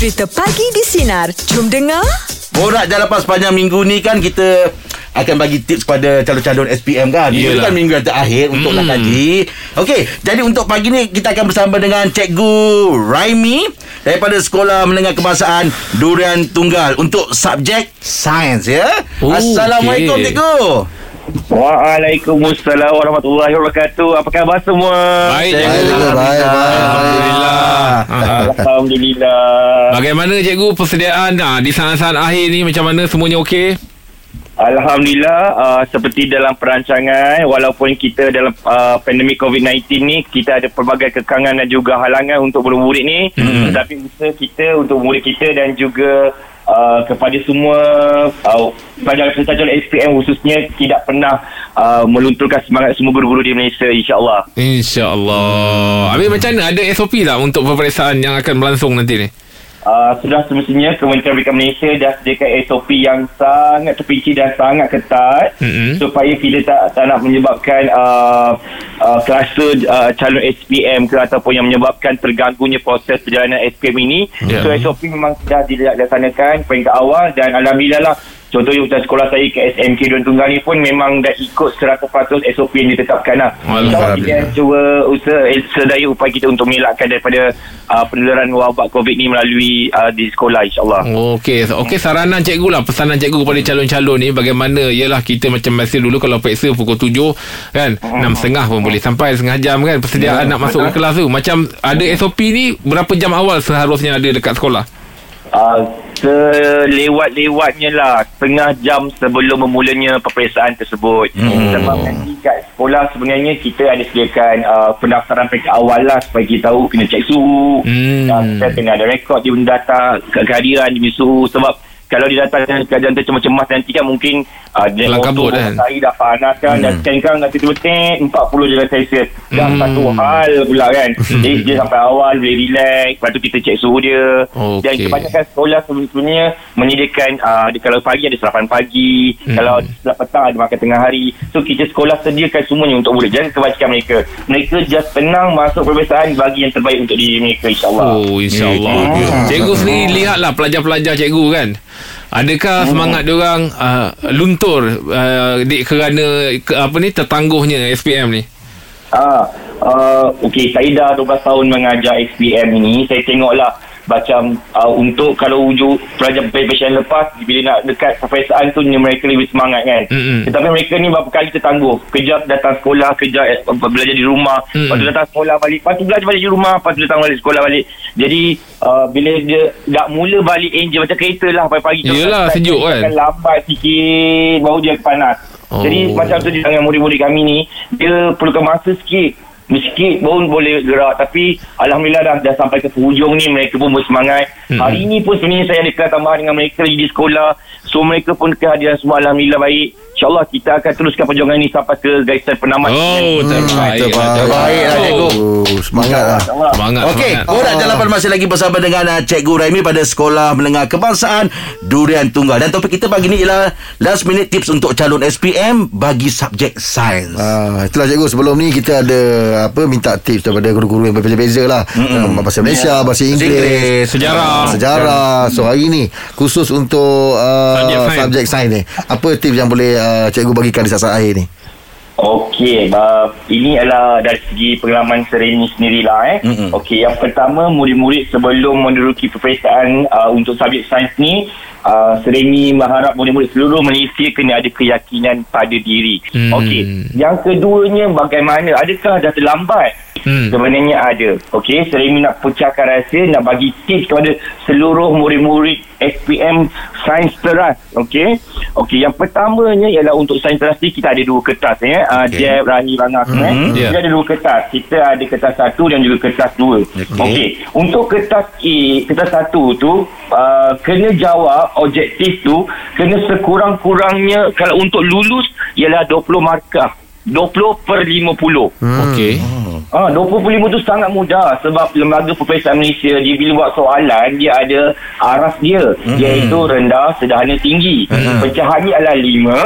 Cerita Pagi di Sinar. Jom dengar. Borak jalan lepas sepanjang minggu ni kan kita akan bagi tips kepada calon-calon SPM kan. Ini kan minggu yang terakhir untuk nak kaji. Okey, jadi untuk pagi ni kita akan bersama dengan Cikgu Raimi daripada Sekolah Menengah Kebangsaan Durian Tunggal untuk subjek sains ya. Oh, Assalamualaikum okey. Cikgu. Waalaikumsalam warahmatullahi wabarakatuh. Apa khabar semua? Baik. Baik, baik, baik. Alhamdulillah. Ha. Alhamdulillah. Bagaimana cikgu persediaan ha, di saat-saat akhir ni macam mana semuanya okey? Alhamdulillah uh, seperti dalam perancangan walaupun kita dalam uh, pandemik COVID-19 ni kita ada pelbagai kekangan dan juga halangan untuk murid-murid ni hmm. tetapi usaha kita untuk murid kita dan juga uh, kepada semua uh, pelajar-pelajar SPM khususnya tidak pernah uh, melunturkan semangat semua guru-guru di Malaysia insya-Allah. InsyaAllah. Habis macam mana? Ada SOP tak untuk peperiksaan yang akan berlangsung nanti ni? Uh, sudah semestinya Kementerian Pendidikan Malaysia dah sediakan SOP yang sangat terperinci dan sangat ketat Mm-mm. supaya kita tak, tak nak menyebabkan uh, uh, kluster uh, calon SPM ke ataupun yang menyebabkan terganggunya proses perjalanan SPM ini. Ya. So SOP memang sudah dilaksanakan peringkat awal dan Alhamdulillah lah Contohnya untuk sekolah saya ke SMK Dua Tunggal ni pun memang dah ikut 100% SOP yang ditetapkan lah. InsyaAllah kita cuba usaha eh, sedaya upaya kita untuk mengelakkan daripada uh, penularan wabak COVID ni melalui uh, di sekolah insyaAllah. Okey, so, okey saranan cikgu lah, pesanan cikgu kepada calon-calon ni bagaimana ialah kita macam biasa dulu kalau periksa pukul 7 kan, 6.30 pun boleh sampai setengah jam kan persediaan nak masuk ke kelas tu. Macam ada SOP ni berapa jam awal seharusnya ada dekat sekolah? Uh, selewat-lewatnya lah setengah jam sebelum memulanya peperiksaan tersebut hmm. sebab nanti kat sekolah sebenarnya kita ada sediakan uh, pendaftaran peringkat awal lah supaya kita tahu kena cek suhu Hmm. uh, kita kena ada rekod dia data ke- kehadiran dia punya suhu sebab kalau dia datang keadaan tercemas-cemas nanti kan mungkin uh, dia motor kan? matahari dah panas kan hmm. dah scan kan tiba-tiba 40 darjah Celsius dah Hmm. satu hal pula kan jadi dia sampai awal boleh relax lepas tu kita cek suhu dia Okey. dan kebanyakan sekolah sebenarnya menyediakan uh, dia- kalau pagi ada sarapan pagi Hmm. kalau setelah petang ada makan tengah hari so kita sekolah sediakan semuanya untuk murid jangan kebajikan mereka mereka just tenang masuk peperiksaan bagi yang terbaik untuk diri mereka insyaAllah Oh insyaAllah Ya, Cikgu sendiri lihatlah pelajar-pelajar cikgu kan Adakah semangat diorang uh, luntur uh, di, kerana ke, apa ni tertangguhnya SPM ni? Ah, uh, okey, saya dah 12 tahun mengajar SPM ini. Saya tengoklah macam uh, untuk kalau wujud pelajar peperiksaan lepas bila nak dekat peperiksaan tu mereka lebih semangat kan. Mm-mm. Tetapi mereka ni berapa kali tertangguh. Kejap datang sekolah, kejap eh, belajar di rumah, Mm-mm. lepas tu datang sekolah balik, lepas tu belajar balik di rumah, lepas tu datang balik sekolah balik. Jadi uh, bila dia dah mula balik enjin macam kereta lah pagi-pagi. Yelah, Kalau sejuk kan? akan lambat sikit baru dia panas. Oh. Jadi macam tu dia dengan murid-murid kami ni dia perlukan masa sikit sikit pun boleh gerak tapi Alhamdulillah dah, dah sampai ke penghujung ni mereka pun bersemangat. Hmm. hari ni pun sebenarnya saya ada kelas tambahan dengan mereka di sekolah. So mereka pun kehadiran semua Alhamdulillah baik InsyaAllah kita akan teruskan perjuangan ni sampai ke garisan penamat Oh terbaik lah, Terbaik lah cikgu. Oh, semangat lah. Semangat Okey, semangat. Borak Jalapan masih lagi bersama dengan uh, Cikgu Raimi pada Sekolah Menengah Kebangsaan Durian Tunggal. Dan topik kita pagi ni ialah last minute tips untuk calon SPM bagi subjek sains. Ah, itulah cikgu sebelum ni kita ada apa minta tips daripada guru-guru yang berbeza-beza lah. Mm-hmm. Bahasa Malaysia, bahasa Inggeris, Inggeris, Sejarah. sejarah. So hari ni khusus untuk uh, Subjek sains. subjek sains ni. Apa tips yang boleh uh, cikgu bagikan di saat-saat akhir ni? Okey, uh, ini adalah dari segi pengalaman Sereni sendirilah eh. Mm-mm. Okey, yang pertama murid-murid sebelum menduduki peperiksaan uh, untuk subjek sains ni, uh, Sereni mengharap murid-murid seluruh Malaysia kena ada keyakinan pada diri. Hmm. Okey, yang keduanya bagaimana? Adakah dah terlambat? Hmm. Sebenarnya ada. Okey, Sereni nak pecahkan rahsia, nak bagi tips kepada seluruh murid-murid SPM Sains Teras. Okey. Okey, yang pertamanya ialah untuk Sains Teras ni kita ada dua kertas ya. Uh, Okey. Jeb, Rani, Rangah Mhm. eh. Ya. Kita ada dua kertas. Kita ada kertas satu dan juga kertas dua. Okey. Okey. Untuk kertas A, kertas satu tu uh, kena jawab objektif tu kena sekurang-kurangnya kalau untuk lulus ialah 20 markah. 20 per 50. Okey. Ah, 25 tu sangat mudah sebab lembaga peperiksaan Malaysia dia bila buat soalan dia ada aras dia Hmm. iaitu rendah, sederhana, tinggi. Pecahannya adalah 5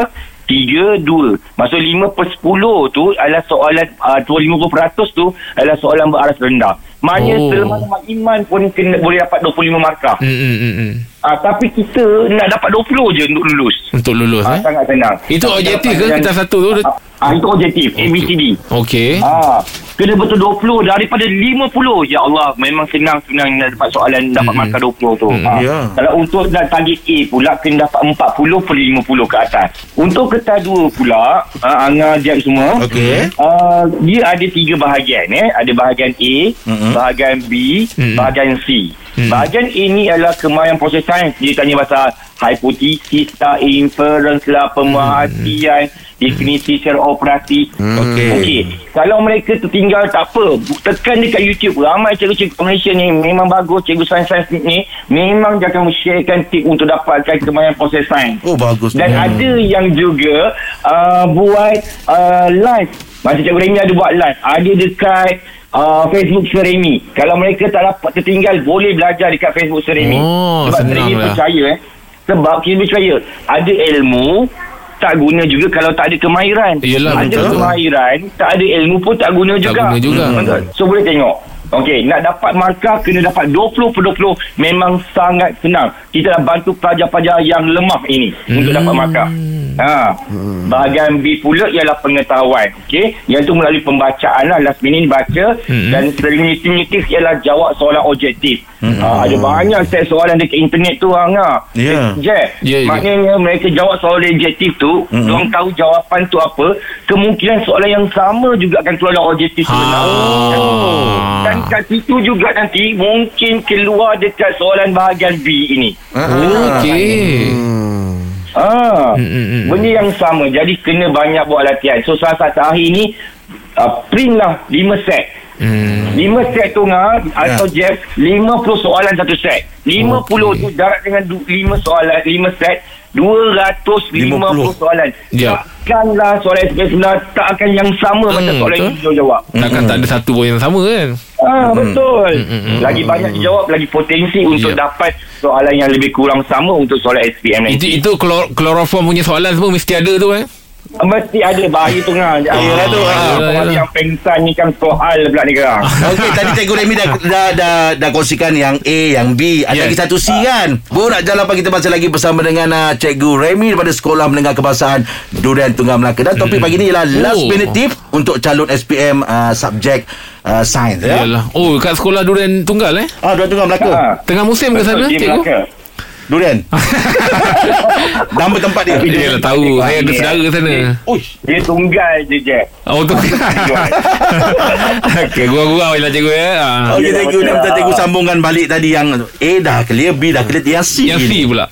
tiga, dua. Maksud lima per sepuluh tu adalah soalan uh, 50% tu adalah soalan beraras rendah. Maknanya Oh. selama iman pun kena, boleh dapat 25 markah. Hmm, hmm, hmm, hmm. Uh, tapi kita nak dapat 20 je untuk lulus. Untuk lulus Ah, eh. sangat senang. Itu Tapi objektif ke kita satu tu? Ah, itu objektif ABCD. Okey. Ah, kena betul 20 daripada 50. Ya Allah, memang senang senang nak dapat soalan dapat Mm-mm. markah 20 tu. Mm-mm. Ah, Ya. Kalau untuk nak target A pula kena dapat 40 per 50 ke atas. Untuk kertas 2 pula, ah, Anga Jam semua. Okey. Uh, dia ada tiga bahagian eh. Ada bahagian A, Mm-mm. Bahagian B, Mm-mm. bahagian C. Mm. Bahagian A ni adalah kemahiran proses sains. Dia tanya pasal hipotesis lah, inference lah, pemerhatian, definisi secara operasi. Okey. Okey. Kalau mereka tertinggal tak apa. Tekan dekat YouTube. Ramai cikgu-cikgu Malaysia ni memang bagus. Cikgu sains-sains ni memang dia akan sharekan tip untuk dapatkan kemahiran proses sains. Oh bagus. Dan Hmm. ada yang juga uh, buat uh, live. Macam Cikgu Remy ada buat live. Ada dekat uh, Facebook Seremi. Kalau mereka tak dapat tertinggal, boleh belajar dekat Facebook Seremi. Oh, Sebab Seremi lah. percaya eh. Sebab kita percaya ada ilmu tak guna juga kalau tak ada kemahiran. Yelah, ada betul. kemahiran, tak ada ilmu pun tak guna juga. guna juga. Hmm. So boleh tengok. Okey, nak dapat markah kena dapat 20 per 20 memang sangat senang. Kita dah bantu pelajar-pelajar yang lemah ini hmm. untuk dapat markah. Ha. Hmm. Bahagian B pula ialah pengetahuan. Okey, yang tu melalui pembacaan lah last minute baca Hmm. dan selimitif ialah jawab soalan objektif. Hmm. Ha, ada banyak set soalan dekat internet tu hang ah. Ya. Jack, Ya, ya. maknanya mereka jawab soalan objektif tu, Mm-mm. mm orang tahu jawapan tu apa, kemungkinan soalan yang sama juga akan keluar dalam objektif sebenar. Ah. Dan kat situ juga nanti mungkin keluar dekat soalan bahagian B ini. Ah. Okey. Ah, Mm, mm, mm. benda yang sama. Jadi kena banyak buat latihan. So salah satu hari ni uh, print lah 5 set. Hmm. 5 set tu ngah atau Jeff 50 soalan satu set. 50 Okey. tu jarak dengan 5 soalan 5 set 250 50. soalan. Ya. Takkanlah soalan sebenar tak akan yang sama Hmm, macam soalan betul. yang jawab. Takkan tak ada satu pun yang sama kan? Ah betul. Mm, mm, mm, lagi banyak dijawab lagi potensi untuk Ya. dapat soalan yang lebih kurang sama untuk soalan SPM Itu nanti. itu klor, kloroform punya soalan semua mesti ada tu eh. Mesti ada bahaya tu ngah. Yelah tu, ah. Orang yang pengsan ni kan soal pula ni kan. Okey, tadi Cikgu Remy dah, dah, dah, dah kongsikan yang A, yang B. Ada Yes. lagi satu C kan? Bu, nak jalan apa kita masih lagi bersama dengan uh, Cikgu Remy daripada Sekolah Menengah Kebahasaan Durian Tunggal Melaka. Dan topik pagi ni ialah last Oh. minute tip untuk calon SPM uh, subjek uh, sains. Ya? Yalah. Oh, kat sekolah durian tunggal eh? Ah, Durian Tunggal Melaka. Ha. Tengah musim ke sana, cikgu? Melaka. Durian. Nama tempat dia. Yalah tahu. Saya ada saudara sana. Uish. Dia tunggal je Jack. Oh, tu. Okey, gurau-gurau je lah cikgu ya. Ah. Okey, Ya, cikgu. betul. Dan cikgu sambungkan balik tadi yang A dah clear, B dah clear, yang C. Yang C pula.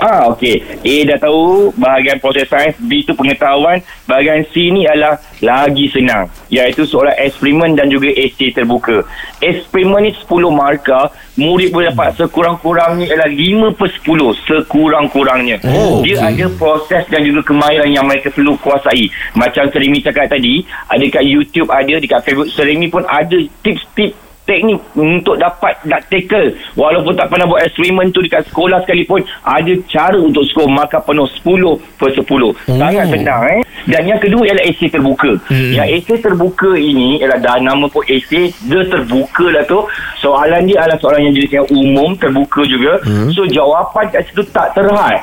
Ah, okey. A dah tahu bahagian proses sains, B tu pengetahuan, bahagian C ni adalah lagi senang, iaitu soalan eksperimen dan juga essay terbuka. Eksperimen ni 10 markah, murid boleh dapat sekurang-kurangnya ialah 5 per 10 sekurang-kurangnya. Oh, Dia okey. ada proses dan juga kemahiran yang mereka perlu kuasai. Macam Seremi cakap tadi, ada kat YouTube ada, dekat Facebook Seremi pun ada tips-tips teknik untuk dapat nak tackle. Walaupun tak pernah buat eksperimen tu dekat sekolah sekalipun ada cara untuk skor markah penuh 10 per 10 sangat senang eh? Dan yang kedua ialah esei terbuka. Hmm. yang esei terbuka ini ialah dah nama pun esei dia terbuka lah tu. Soalan dia adalah soalan yang jenis yang umum terbuka juga. So jawapan kat situ tak terhad.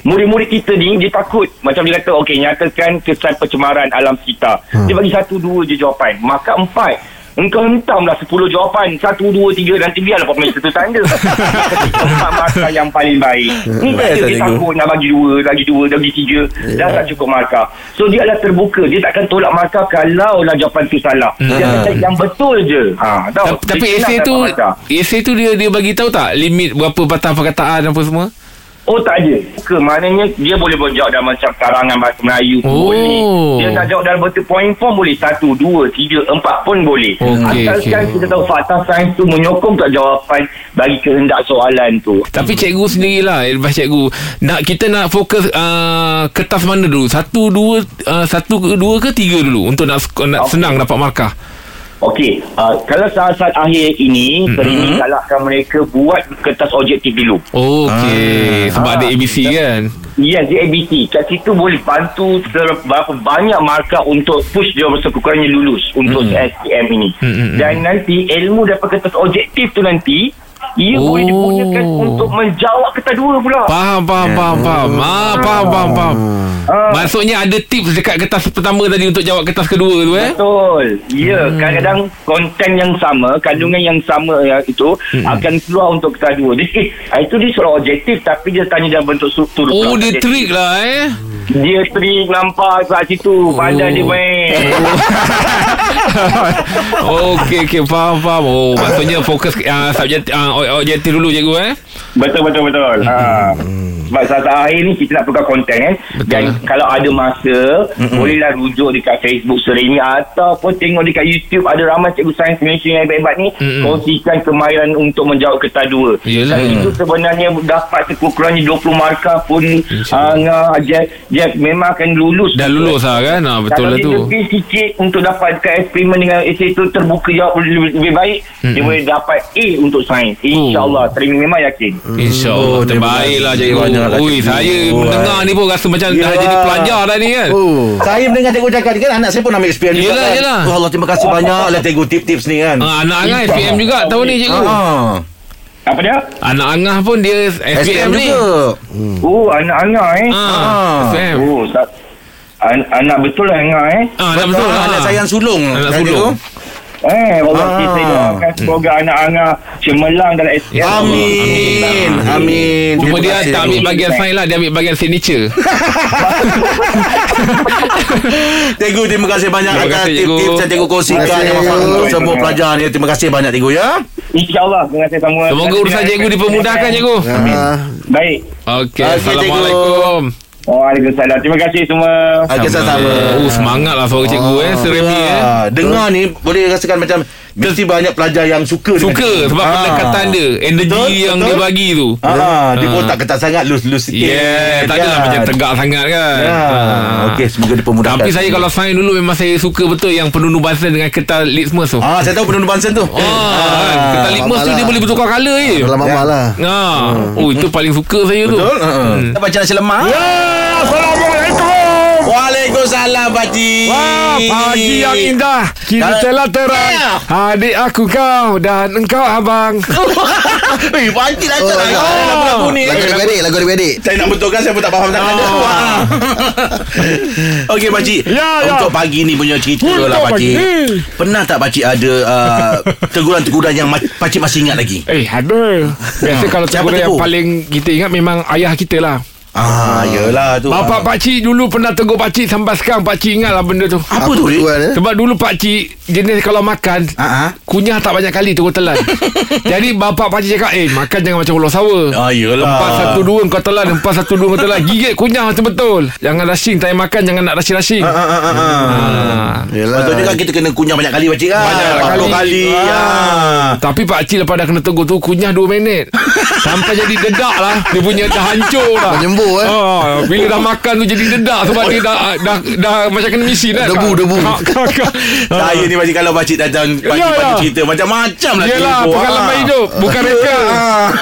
Murid-murid kita ni dia takut. Macam dia kata okey nyatakan kesan pencemaran alam sekitar. Dia bagi satu dua je jawapan. Maka empat Engkau hentamlah 10 jawapan. Satu, dua, tiga Nanti biarlah Pak Minister tu tanda. Empat markah yang paling baik. Ni kata lah, dia takut Nak bagi dua Lagi dua Lagi tiga. Dah tak cukup markah. So dia adalah terbuka. Dia takkan tolak markah Kalau lah jawapan tu salah. Dia akan cari yang betul je. Ha, tahu? Ta- Tapi Dia essay tu. Essay tu dia dia bagi tahu tak limit berapa patah perkataan apa semua? Oh tak ada. Ke? Maknanya Dia boleh berjawab dalam macam Karangan bahasa Melayu pun Oh. boleh. Dia nak jawab dalam bentuk point form Boleh. Satu, dua, tiga, empat pun boleh. Okey, Asalkan okey. kita tahu Fakta sains tu menyokong tak jawapan Bagi kehendak soalan tu. Tapi cikgu sendirilah Advice cikgu. Nak Kita nak fokus uh, Kertas mana dulu? Satu dua uh, Satu dua ke tiga dulu Untuk nak, nak Okey. senang dapat markah Okey, uh, kalau saat-saat akhir ini, mm-hmm. Serimi galakkan mereka buat kertas objektif dulu. Okey, sebab ada Ah. ABC kan. Ya, di ABC. Kat situ boleh bantu berapa banyak markah untuk push dia sekurang-kurangnya lulus untuk Hmm. SPM ini. Mm-mm. Dan nanti ilmu daripada kertas objektif tu nanti, ia Oh. boleh digunakan untuk menjawab kertas dua pula. Faham, faham, faham, faham. Ah, faham, faham, faham. Ah. Maksudnya ada tips dekat kertas pertama tadi untuk jawab kertas kedua tu eh? Betul. Ya, hmm. kadang-kadang konten yang sama, kandungan yang sama yang itu hmm. akan keluar untuk kertas dua. Dia, eh, itu dia soal objektif tapi dia tanya dalam bentuk struktur. Oh, pula. dia trik lah eh. Dia trik nampak kat situ. Pandai dia main. Okey, okey, faham, faham. Oh, maksudnya fokus uh, subjek uh, objektif dulu cikgu eh. Betul betul betul. Ha. Sebab saat akhir ni kita nak tukar konten kan. Betul. Dan kalau ada masa, bolehlah rujuk dekat Facebook Seremi ataupun tengok dekat YouTube ada ramai cikgu sains Malaysia yang hebat-hebat ni Mm-mm. kongsikan kemahiran untuk menjawab kertas dua. Yelah. Dan itu sebenarnya dapat sekurang-kurangnya 20 markah pun uh, Jack, Jack memang akan lulus. Dah lulus lah kan? Ah, betul kalau lah tu. lebih sikit untuk dapatkan eksperimen dengan esei itu terbuka jawab lebih, lebih baik, Mm-mm. dia boleh dapat A untuk sains. InsyaAllah. Terima memang yakin. InsyaAllah Oh, terima Terbaik lah kasih cikgu banyak lah, Ui saya Oh, mendengar ni pun Rasa macam dah Yelah. jadi pelajar dah ni kan Oh. Saya mendengar cikgu cakap ni kan Anak saya pun ambil SPM juga Yelah, kan yelah. Oh Allah terima kasih banyak lah Cikgu tips-tips ni kan Ah, Anak Angah SPM juga tahun ni cikgu Ah, Apa dia? Anak Angah pun dia SPM, SPM ni juga Oh, anak-anak eh. ah, SPM Oh, tak. An- anak betul lah Angah eh. ah, Anak betul Ah, ah. Anak saya yang sulung Anak kan, sulung. Eh, Allah Ah. kita doakan semoga anak Angah cemerlang dalam SPM. Amin Amin Cuma Terima dia tak ambil bahagian sains lah Dia ambil bahagian signature Cikgu terima kasih banyak Terima atas kasih, cikgu. tips-tips yang cikgu kongsikan Terima kasih, yang manfaat cikgu. untuk semua pelajar ni. Terima kasih banyak cikgu ya. InsyaAllah. Terima kasih semua. Semoga urusan cikgu dipermudahkan cikgu Ah. Baik. Okey Okey, Assalamualaikum Waalaikumsalam. Terima kasih semua. Okey sama. Oh semangat lah suara cikgu eh Seremi eh Dengar ni boleh rasakan macam mesti banyak pelajar yang suka dengan Suka sebab Ah. pendekatan dia Energi Betul, yang betul. dia bagi tu Ah, dia pun tak ketat sangat lus-lus sikit. Yeah Tak adalah kan? macam tegak sangat kan Ya. Ah. Okey, semoga dipermudahkan. Tapi saya kalau sains dulu Memang saya suka betul Yang penunuh bansen dengan kertas litmus tu Ah, saya tahu penuh Bansen tu. Ah, kan? Kertas litmus tu dia boleh bertukar colour je Dalam mamak lah Ah, oh itu paling suka saya tu. Betul? Hmm. Kita baca nasi lemak. Ya, Assalamualaikum. Waalaikumsalam Pakcik. Wah, pagi yang indah. Kita Dah- telah terang. Ya. Adik aku kau dan engkau abang. Eh, Pakcik lah Oh, cakap. lagu- Lagu-lagu ni. Lagu ada bedik Lagu ada bedik Saya nak betulkan Saya pun tak faham sangat Oh. oh. Okey pakcik Ya, ya. Untuk pagi ni punya cerita Untuk lah pakcik pagi. Pernah tak pakcik ada uh, Teguran-teguran yang pakcik masih ingat lagi Eh, ada. Biasa kalau Siapa teguran yang paling kita ingat memang ayah kita lah. Ah, yelah tu Bapak ah. pakcik dulu pernah tegur pakcik sampai sekarang pakcik ingat lah benda tu. Apa tu Rik? tuan, eh? Sebab dulu pakcik jenis kalau makan Ah, ah. kunyah tak banyak kali tegur telan. Jadi bapak pakcik cakap, "Eh, makan jangan macam ular sawa." Ah, yelah. Empat satu dua kau telan, empat satu dua kau telan. Gigit kunyah betul-betul. Jangan rushing, tak payah makan jangan nak rushing-rushing. Ah, ah, ah, ah. Ah. Yelah Patutnya kan kita kena kunyah banyak kali pakcik kan Banyak 40 kali. kali ah. Tapi Pak Cik lepas dah kena tegur tu Kunyah 2 minit Sampai jadi dedak lah Dia punya dah hancur lah Menyembur, eh? Ah, Bila dah makan tu jadi dedak Sebab dia dah, dah, dah, macam kena mesin kan Debu, debu. Saya ni pakcik Kalau pakcik datang Pagi-pagi Ya, ya. cerita Macam-macam lah Yelah tempoh. pengalaman Ah. hidup Bukan reka Ah.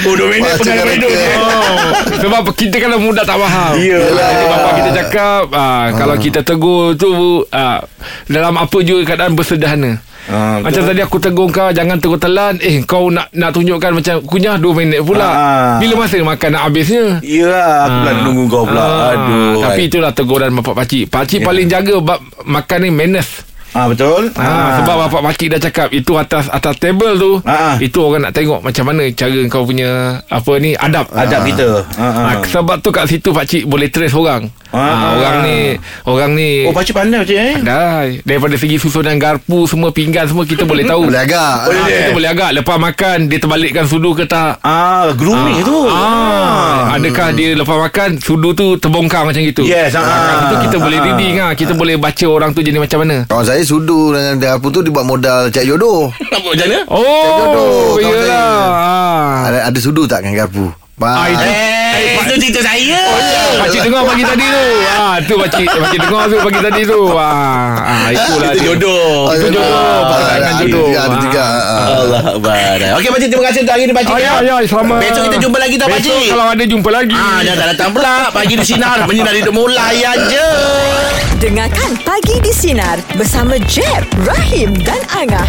Oh 2 minit Macam pengalaman hidup. Oh, sebab kita kan muda tak faham. Yelah. Bapak kita cakap, ah, kalau kita tegur tu ah, dalam apa juga keadaan bersederhana. Ah, Macam tadi aku tegur kau Jangan tegur telan. Eh kau nak nak tunjukkan Macam kunyah 2 minit pula. Ah. Bila masa makan nak habisnya? Ya Aku pula Ah. nunggu kau pula. Ah, Aduh Tapi itulah teguran bapak pakcik. Pakcik Ya. paling jaga bab Makan ni manners Ah betul. Ah, sebab bapak pakcik dah cakap itu atas atas table tu. Ah, ah. Itu orang nak tengok macam mana cara kau punya apa ni adab. adab kita. Ah, ah. Ah, sebab tu kat situ pakcik boleh trace orang. Ah. Ah, orang ni orang ni Oh pakcik pandai pakcik eh. Dah Daripada segi susunan garpu Semua pinggan Semua kita boleh tahu Boleh agak Ah, Boleh. Kita boleh agak Lepas makan Dia terbalikkan sudu ke tak Ah, grooming tu. Ah, adakah dia lepas makan sudu tu terbongkar macam gitu? Yes, ah. ah. Itu kita boleh Ah. reading ah. Kita boleh baca orang tu jenis macam mana. Kawan saya sudu dengan dapur tu dibuat modal cek jodoh. Apa macam mana? Oh, jodoh, iyalah. saya. Ah. Ada, ada sudu tak dengan garpu? Ah, itu- Eh, itu cerita saya. Pakcik dengar pagi tadi tu. Ah, tu pakcik pakcik dengar tu pagi tadi tu. Ah, ah itulah Itu jodoh. Itu jodoh. Ada jodoh. juga, Ada Ah. ah. Allah Akbar. Okey pakcik terima kasih untuk hari ni pakcik. Ya, ya, selamat. Besok kita jumpa lagi tak Besok pakcik? kalau ada jumpa lagi. Ah, jangan tak datang pula. Pagi di sinar menyinari hidup mulai aja. Dengarkan Pagi di Sinar bersama Jeb, Rahim dan Angah.